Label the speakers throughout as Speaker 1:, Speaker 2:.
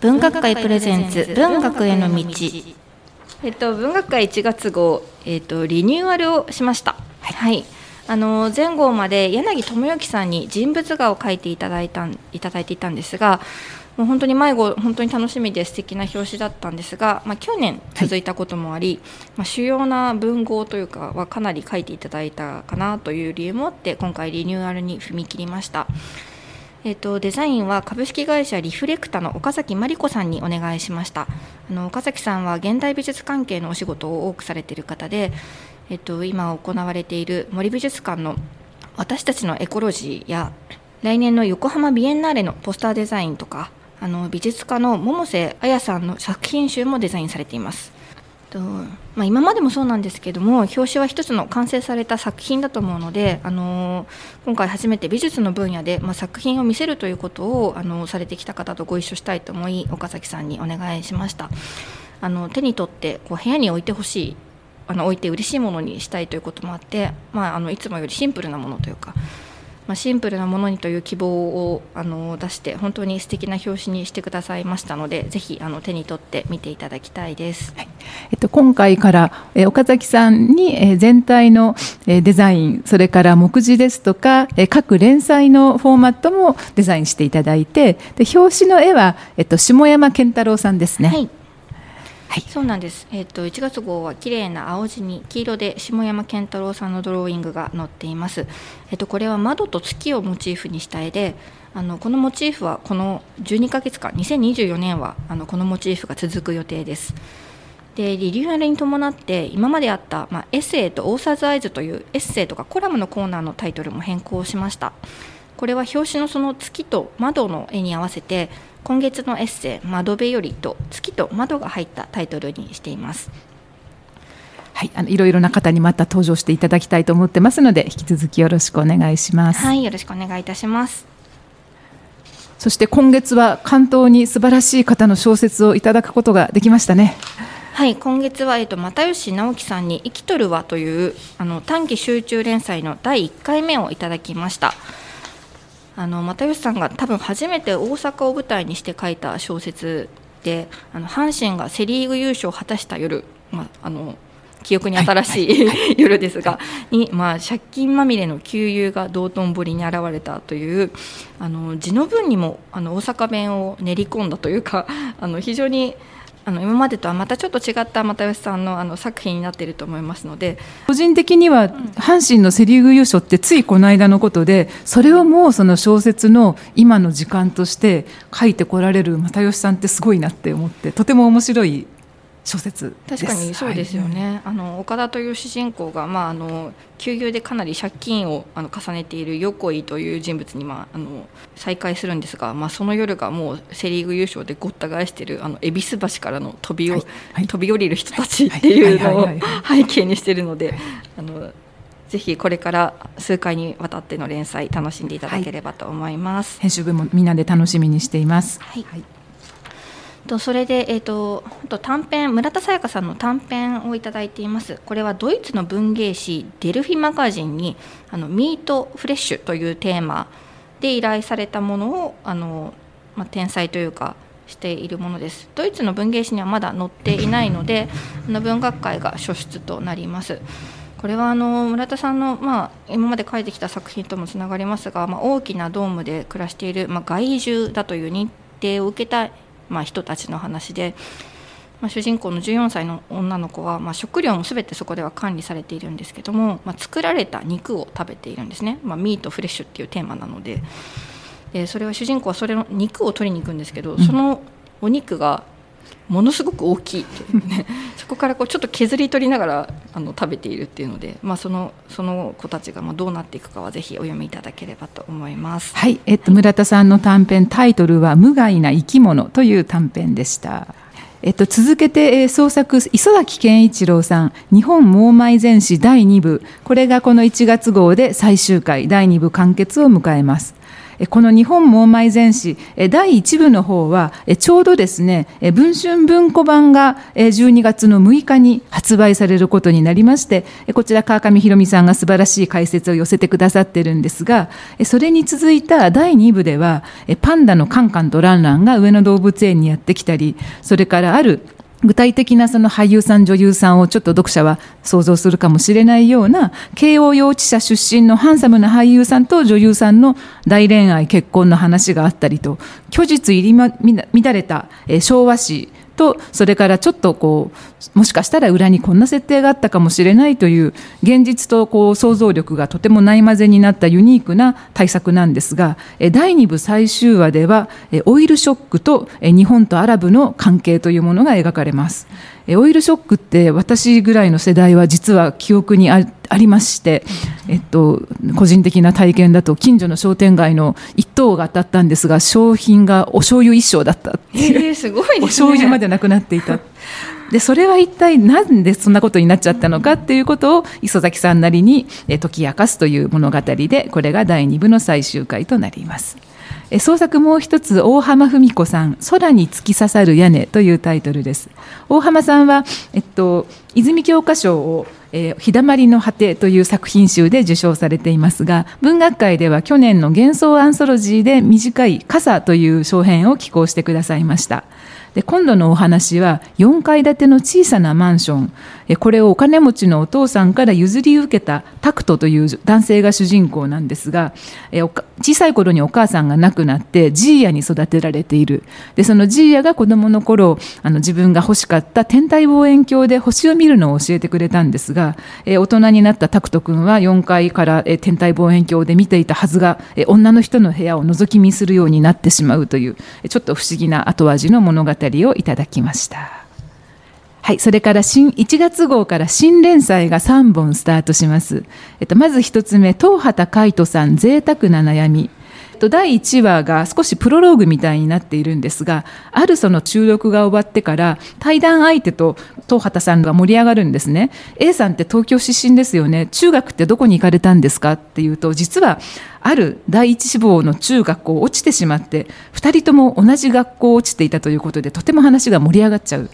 Speaker 1: 文学界プレゼンツ文学への道
Speaker 2: えっと、文学界1月号、えっと、リニューアルをしました。はい、はいあの前後まで柳智之さんに人物画を描いていただいたいただいていたんですがもう本当に迷子本当に楽しみで素敵な表紙だったんですが、まあ、去年続いたこともあり、はい、まあ、主要な文豪というかはかなり書いていただいたかなという理由もあって今回リニューアルに踏み切りました。えーと、デザインは株式会社リフレクタの岡崎真理子さんにお願いしました。あの岡崎さんは現代美術関係のお仕事を多くされている方で、えーと、今行われている森美術館の私たちのエコロジーや来年の横浜ビエンナーレのポスターデザインとかあの美術家の百瀬彩さんの作品集もデザインされています。とまあ、今までもそうなんですけども表紙は一つの完成された作品だと思うので、あの今回初めて美術の分野で、まあ、作品を見せるということを、あのされてきた方とご一緒したいと思い岡崎さんにお願いしました。あの手に取ってこう部屋に置いてほしいあの置いて嬉しいものにしたいということもあって、まあ、あのいつもよりシンプルなものというかまあ、シンプルなものにという希望をあの出して本当に素敵な表紙にしてくださいましたのでぜひあの手に取って見ていただきたいです、はい、
Speaker 3: えっと、今回から、え岡崎さんに、え全体の、えデザインそれから目次ですとか、え各連載のフォーマットもデザインしていただいてで表紙の絵は、えっと、下山健太郎さんですね。
Speaker 2: はいい、そうなんです。え、ー、と1月号は綺麗な青地に黄色で下山健太郎さんのドローイングが載っています。えっ、ー、とこれは窓と月をモチーフにした絵で、あのこのモチーフはこの12ヶ月間、2024年はあのこのモチーフが続く予定です。でリニューアルに伴って今まであった、まあ、エッセイとオーサーズアイズというエッセイとかコラムのコーナーのタイトルも変更しましたこれは表紙のその月と窓の絵に合わせて今月のエッセイ「窓辺より」と「月と窓」が入ったタイトルにしています。
Speaker 3: はい、あのいろいろな方にまた登場していただきたいと思ってますので引き続きよろしくお願いします。
Speaker 2: はい、よろしくお願いいたします。
Speaker 3: そして今月は関東に素晴らしい方の小説をいただくことができましたね。
Speaker 2: はい、今月は、えっと、又吉直樹さんに「生きとるわ」というあの短期集中連載の第1回目をいただきました。あの又吉さんが多分初めて大阪を舞台にして書いた小説であの阪神がセ・リーグ優勝を果たした夜、まあ、あの記憶に新しい、夜ですが、に、まあ、借金まみれの旧友が道頓堀に現れたというあの字の文にもあの大阪弁を練り込んだというかあの非常にあの今までとはまたちょっと違った又吉さんのあの作品になっていると思いますので。
Speaker 3: 個人的には阪神のセ・リーグ優勝ってついこの間のことでそれをもうその小説の今の時間として書いてこられる又吉さんってすごいなって思ってとても面白い小説
Speaker 2: 確かにそうですよね、はい、あの岡田という主人公が、まあ、あの休業でかなり借金をあの重ねている横井という人物に、まあ、あの再会するんですが、まあ、その夜がもうセ・リーグ優勝でごった返しているあの恵比寿橋からの飛び,、はい。はい、飛び降りる人たちっていうのを背景にしているので。あのぜひこれから数回にわたっての連載楽しんでいただければと思います。
Speaker 3: 編集部もみんなで楽しみにしています。
Speaker 2: はいとそれで、えーと、と短編村田沙耶香さんの短編をいただいています。これはドイツの文芸誌デルフィマガジンにあのミートフレッシュというテーマで依頼されたものをあの、まあ、天才というかしているものです。ドイツの文芸誌にはまだ載っていないのであの文学界が初出となります。これはあの村田さんの、まあ、今まで書いてきた作品ともつながりますが、まあ、大きなドームで暮らしている、まあ、害獣だという認定を受けたまあ、人たちの話で、まあ、主人公の14歳の女の子は、まあ、食料も全てそこでは管理されているんですけども、まあ、作られた肉を食べているんですね、まあ、ミートフレッシュっていうテーマなので。でそれは主人公はそれの肉を取りに行くんですけど、そのお肉がものすごく大きいというねそこからこうちょっと削り取りながらあの食べているっていうので、まあ、そのその子たちがまあどうなっていくかはぜひお読みいただければと思います。
Speaker 3: はい、えっと、村田さんの短編タイトルは「無害な生き物」という短編でした。えっと、続けて、えー、創作磯崎健一郎さん「日本盲米全史第2部」これがこの1月号で最終回第2部完結を迎えます。この日本盲昧全史第1部の方はちょうどですね文春文庫版が12月の6日に発売されることになりましてこちら川上弘美さんが素晴らしい解説を寄せてくださってるんですがそれに続いた第2部ではパンダのカンカンとランランが上野動物園にやってきたりそれからある具体的なその俳優さん女優さんをちょっと読者は想像するかもしれないような慶応幼稚舎出身のハンサムな俳優さんと女優さんの大恋愛結婚の話があったりと虚実入り、ま、乱れた昭和史とそれからちょっとこうもしかしたら裏にこんな設定があったかもしれないという現実とこう想像力がとてもないまぜになったユニークな対策なんですが第2部最終話ではオイルショックと日本とアラブの関係というものが描かれます。オイルショックって私ぐらいの世代は実は記憶にありまして、えっと、個人的な体験だと近所の商店街の一等が当たったんですが商品がお醤油一升だった
Speaker 2: えー、すごい、ね、
Speaker 3: お醤油までなくなっていた。でそれは一体何でそんなことになっちゃったのかっていうことを磯崎さんなりに解き明かすという物語でこれが第2部の最終回となります。創作もう一つ大浜文子さん「空に突き刺さる屋根」というタイトルです。大浜さんは、えっと、泉教科書をえー、日だまりの果てという作品集で受賞されていますが文学界では去年の幻想アンソロジーで短い傘という小編を寄稿してくださいました。で今度のお話は4階建ての小さなマンション。これをお金持ちのお父さんから譲り受けたタクトという男性が主人公なんですが小さい頃にお母さんが亡くなってジーヤに育てられている。でそのジーヤが子どもの頃あの自分が欲しかった天体望遠鏡で星を見るのを教えてくれたんですが大人になったタクト君は4階から天体望遠鏡で見ていたはずが女の人の部屋を覗き見するようになってしまうというちょっと不思議な後味の物語をいただきました。はい、それから新1月号から新連載が3本スタートします。えっと、まず1つ目、東畑海人さん、贅沢な悩み。第1話が少しプロローグみたいになっているんですがあるその収録が終わってから対談相手と東畑さんが盛り上がるんですね。A さんって東京出身ですよね。中学ってどこに行かれたんですかっていうと実はある第一志望の中学校落ちてしまって2人とも同じ学校落ちていたということでとても話が盛り上がっちゃう。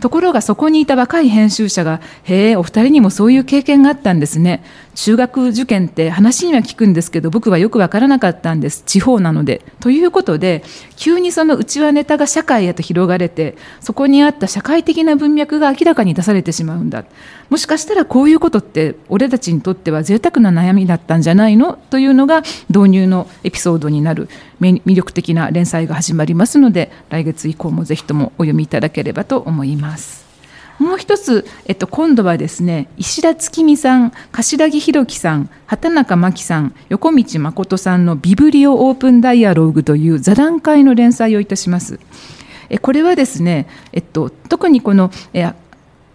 Speaker 3: ところがそこにいた若い編集者が「へえお二人にもそういう経験があったんですね。中学受験って話には聞くんですけど僕はよく分からなかったんです。地方なので」ということで急にその内輪ネタが社会へと広がれてそこにあった社会的な文脈が明らかに出されてしまうんだ。もしかしたらこういうことって俺たちにとっては贅沢な悩みだったんじゃないの？というのが導入のエピソードになる魅力的な連載が始まりますので来月以降もぜひともお読みいただければと思います。もう一つ、えっと、今度はですね石田月美さん柏木弘樹さん畑中真紀さん横道誠さんの「ビブリオオープンダイアローグ」という座談会の連載をいたします。えこれはですね、えっと、特にこのえ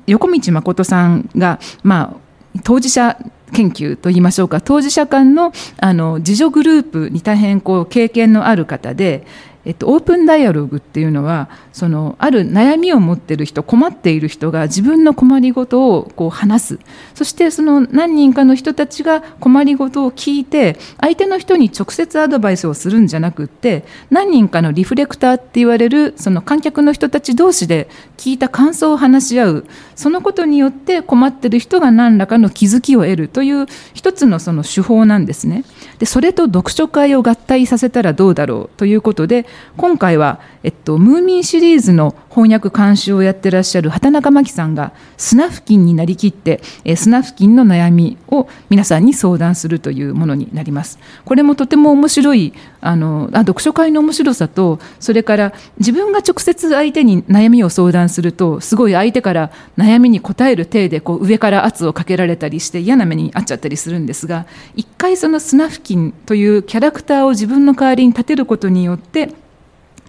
Speaker 3: 横道誠さんが、まあ、当事者研究といいましょうか当事者間のあの自助グループに大変こう経験のある方でえっと、オープンダイアログっていうのはそのある悩みを持ってる人困っている人が自分の困りごとをこう話す。そしてその何人かの人たちが困りごとを聞いて相手の人に直接アドバイスをするんじゃなくって何人かのリフレクターって言われるその観客の人たち同士で聞いた感想を話し合う。そのことによって困ってる人が何らかの気づきを得る。という一つのその手法なんですね。でそれと読書会を合体させたらどうだろう。ということで今回は、えっと、ムーミンシリーズの翻訳監修をやってらっしゃる畑中真紀さんがスナフキンになりきって、えスナフキンの悩みを皆さんに相談するというものになります。これもとても面白いあのあ読書会の面白さとそれから自分が直接相手に悩みを相談するとすごい相手から悩みに答える体でこう上から圧をかけられたりして嫌な目に遭っちゃったりするんですが一回そのスナフキンというキャラクターを自分の代わりに立てることによって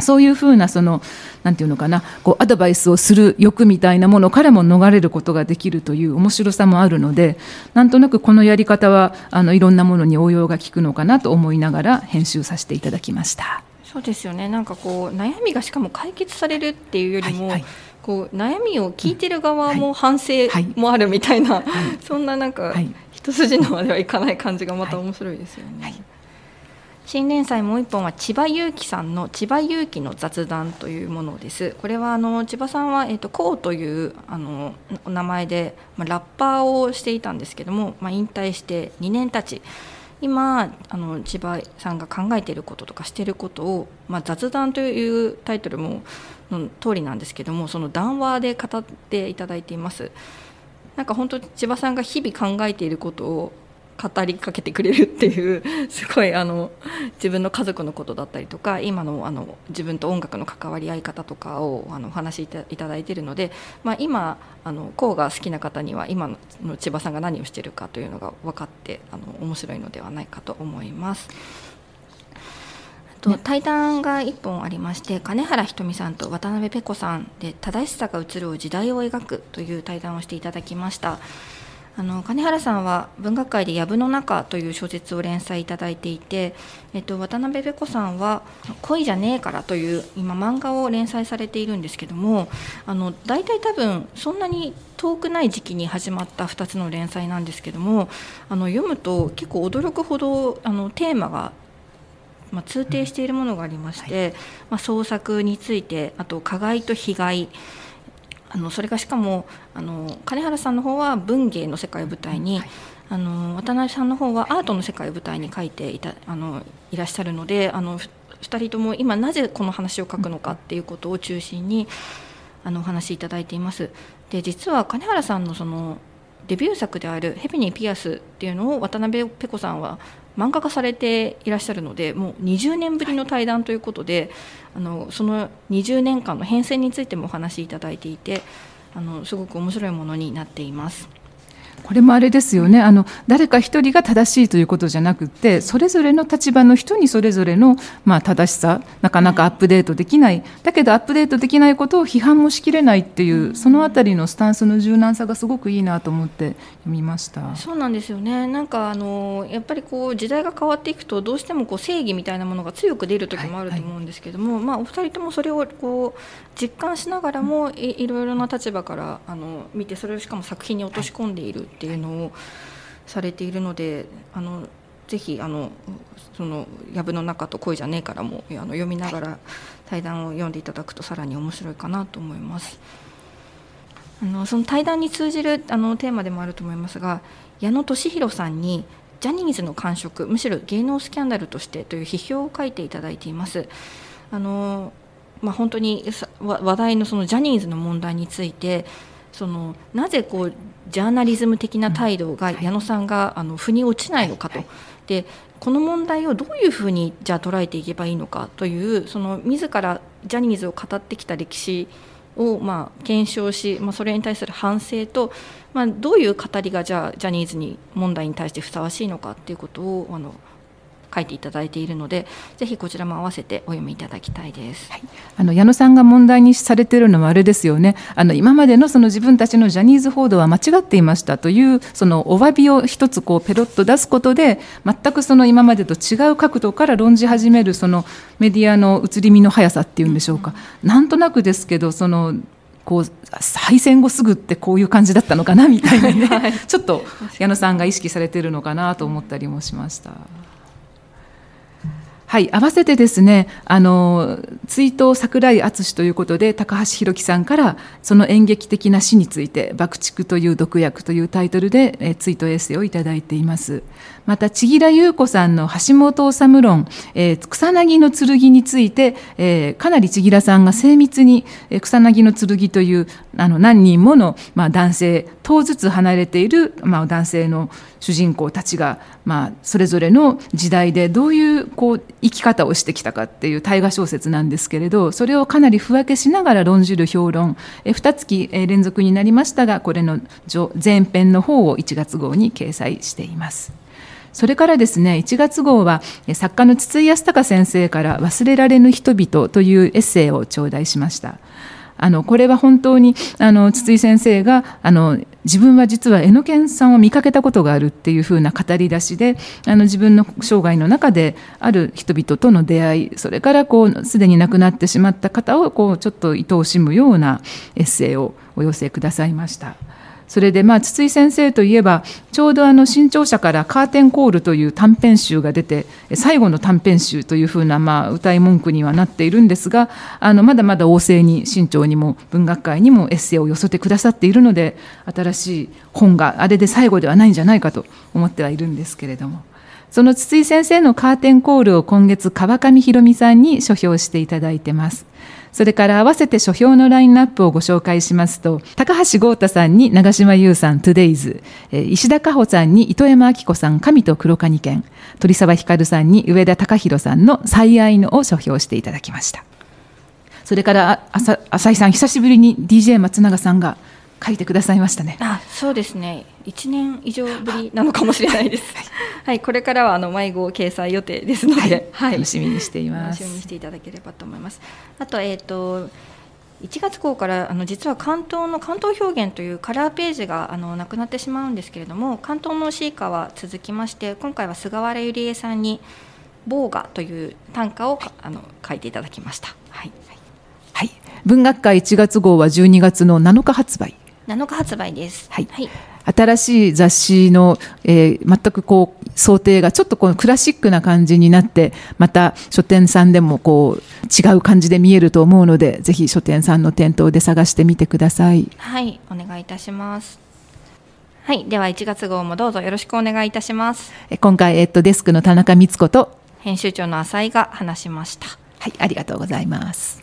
Speaker 3: そういうふうなそのなんていうのかなこうアドバイスをする欲みたいなものからも逃れることができるという面白さもあるのでなんとなくこのやり方はあのいろんなものに応用が効くのかなと思いながら編集させていただきました。
Speaker 2: そうですよね。なんかこう悩みがしかも解決されるっていうよりも、はいはい。こう悩みを聞いてる側も反省もあるみたいな、はい。はい、そんななんか、一筋縄ではいかない感じがまた面白いですよね。新連載もう一本は千葉祐希さんの千葉祐希の雑談というものです。これはあの千葉さんはえっ、ー、とこうというあのお名前でまあ、ラッパーをしていたんですけども、まあ、引退して2年経ち。今あの千葉さんが考えていることとかしていることを、まあ、雑談というタイトルもの通りなんですけどもその談話で語っていただいていますなんか本当千葉さんが日々考えていることを語りかけてくれるっていう すごいあの自分の家族のことだったりとか今のあの自分と音楽の関わり合い方とかをあのお話しいただいているので、まあ、今あのコウが好きな方には今の千葉さんが何をしているかというのが分かってあの面白いのではないかと思います。と対談が1本ありまして金原ひとみさんと渡辺ペコさんで正しさが映る時代を描くという対談をしていただきました。あの金原さんは文学界で「藪の中」という小説を連載いただいていて、えっと、渡辺ペコさんは「恋じゃねえから」という今漫画を連載されているんですけどもあの大体多分そんなに遠くない時期に始まった2つの連載なんですけどもあの読むと結構驚くほどあのテーマがまあ、通底しているものがありまして、まあ、創作についてあと加害と被害あのそれがしかもあの金原さんの方は文芸の世界を舞台に、はい、あの渡辺さんの方はアートの世界を舞台に書いていたあのいらっしゃるのであの2人とも今なぜこの話を書くのかっていうことを中心にあのお話しいただいています。で実は金原さんのそのデビュー作である「ヘビニー・ピアス」っていうのを渡辺ペコさんは漫画化されていらっしゃるのでもう20年ぶりの対談ということであのその20年間の変遷についてもお話しいただいていてあのすごく面白いものになっています。
Speaker 3: これもあれですよね。あの誰か一人が正しいということじゃなくてそれぞれの立場の人にそれぞれの、まあ、正しさなかなかアップデートできない。だけどアップデートできないことを批判もしきれないっていうそのあたりのスタンスの柔軟さがすごくいいなと思って読みました。
Speaker 2: そうなんですよね。なんかあのやっぱりこう時代が変わっていくとどうしてもこう正義みたいなものが強く出る時もあると思うんですけども、はいはい、まあ、お二人ともそれをこう実感しながらもいいろいろな立場からあの見てそれをしかも作品に落とし込んでいるっていうのをされているのであのぜひあのその「藪の中と恋じゃねえからも」あの読みながら対談を読んでいただくとさらに面白いかなと思います。あのその対談に通じるあのテーマでもあると思いますが矢野俊弘さんにジャニーズの感触むしろ芸能スキャンダルとしてという批評を書いていただいています。あのまあ、本当に話題のそのジャニーズの問題についてそのなぜこうジャーナリズム的な態度が矢野さんがあの腑に落ちないのかと。でこの問題をどういうふうにじゃあ捉えていけばいいのかというその自らジャニーズを語ってきた歴史をまあ検証し、まあ、それに対する反省と、まあ、どういう語りがじゃあジャニーズに問題に対してふさわしいのかっていうことをあの書いていただいているのでぜひこちらも合わせてお読みいただきたいです、はい、
Speaker 3: あの矢野さんが問題にされているのはあれですよね。あの今までのその自分たちのジャニーズ報道は間違っていましたというそのお詫びを一つこうペロッと出すことで全くその今までと違う角度から論じ始めるそのメディアの移り身の速さっていうんでしょうか、うん、なんとなくですけどそのこう敗戦後すぐってこういう感じだったのかなみたいなね、はい、ちょっと矢野さんが意識されているのかなと思ったりもしました。はい、合わせてですね、あの追悼桜井敦ということで高橋弘樹さんからその演劇的な死について爆竹という毒薬というタイトルで、え追悼エッセイを頂いています。また千吉優子さんの橋本治論、えー、草薙の剣について、えー、かなり千吉さんが精密に、えー、草薙の剣というあの何人もの、まあ、男性等ずつ離れている、まあ、男性の主人公たちが、まあ、それぞれの時代でどういうこう生き方をしてきたかっていう大河小説なんですけれどそれをかなり不分けしながら論じる評論え2月連続になりましたがこれの前編の方を1月号に掲載しています。それからですね1月号は作家の筒井康隆先生から「忘れられぬ人々」というエッセイを頂戴しました。あのこれは本当にあの筒井先生があの自分は実は榎野健さんを見かけたことがあるっていうふうな語り出しであの自分の生涯の中である人々との出会いそれからこうすでに亡くなってしまった方をこうちょっと愛おしむようなエッセイをお寄せくださいました。それでまあ筒井先生といえばちょうどあの新潮社から「カーテンコール」という短編集が出て最後の短編集というふうなまあ歌い文句にはなっているんですがあのまだまだ旺盛に新潮にも文学界にもエッセイを寄せてくださっているので新しい本があれで最後ではないんじゃないかと思ってはいるんですけれども。その筒井先生のカーテンコールを今月川上弘美さんに書評していただいてます。それから合わせて書評のラインナップをご紹介しますと、高橋豪太さんに長島優さん、トゥデイズ、石田加穂さんに糸山明子さん、神と黒蟹犬、鳥沢光さんに上田隆弘さんの最愛のを書評していただきました。それから浅井さん、久しぶりに DJ 松永さんが書いてくださいましたね。
Speaker 2: あ、そうですね。一年以上ぶりなのかもしれないです。はい、これからはあの迷子掲載予定ですので、
Speaker 3: はい、楽しみにしています。
Speaker 2: 楽しみにしていただければと思います。あとえっ、ー、と。1月号からあの実は関東の関東表現というカラーページがあのなくなってしまうんですけれども関東のシーカーは続きまして今回は菅原ゆりえさんに「ボーガ」という短歌をあの書いていただきました。はい、
Speaker 3: はい、文学界1月号は12月の7日発売
Speaker 2: 7日発売です。
Speaker 3: はい。はい、新しい雑誌の、えー、全くこう想定がちょっとこのクラシックな感じになってまた書店さんでもこう違う感じで見えると思うのでぜひ書店さんの店頭で探してみてください。
Speaker 2: はい。お願いいたします。はい。では1月号もどうぞ。よろしくお願いいたします。
Speaker 3: 今回、えっと、デスクの田中光子と
Speaker 2: 編集長の浅井が話しました。
Speaker 3: はい。ありがとうございます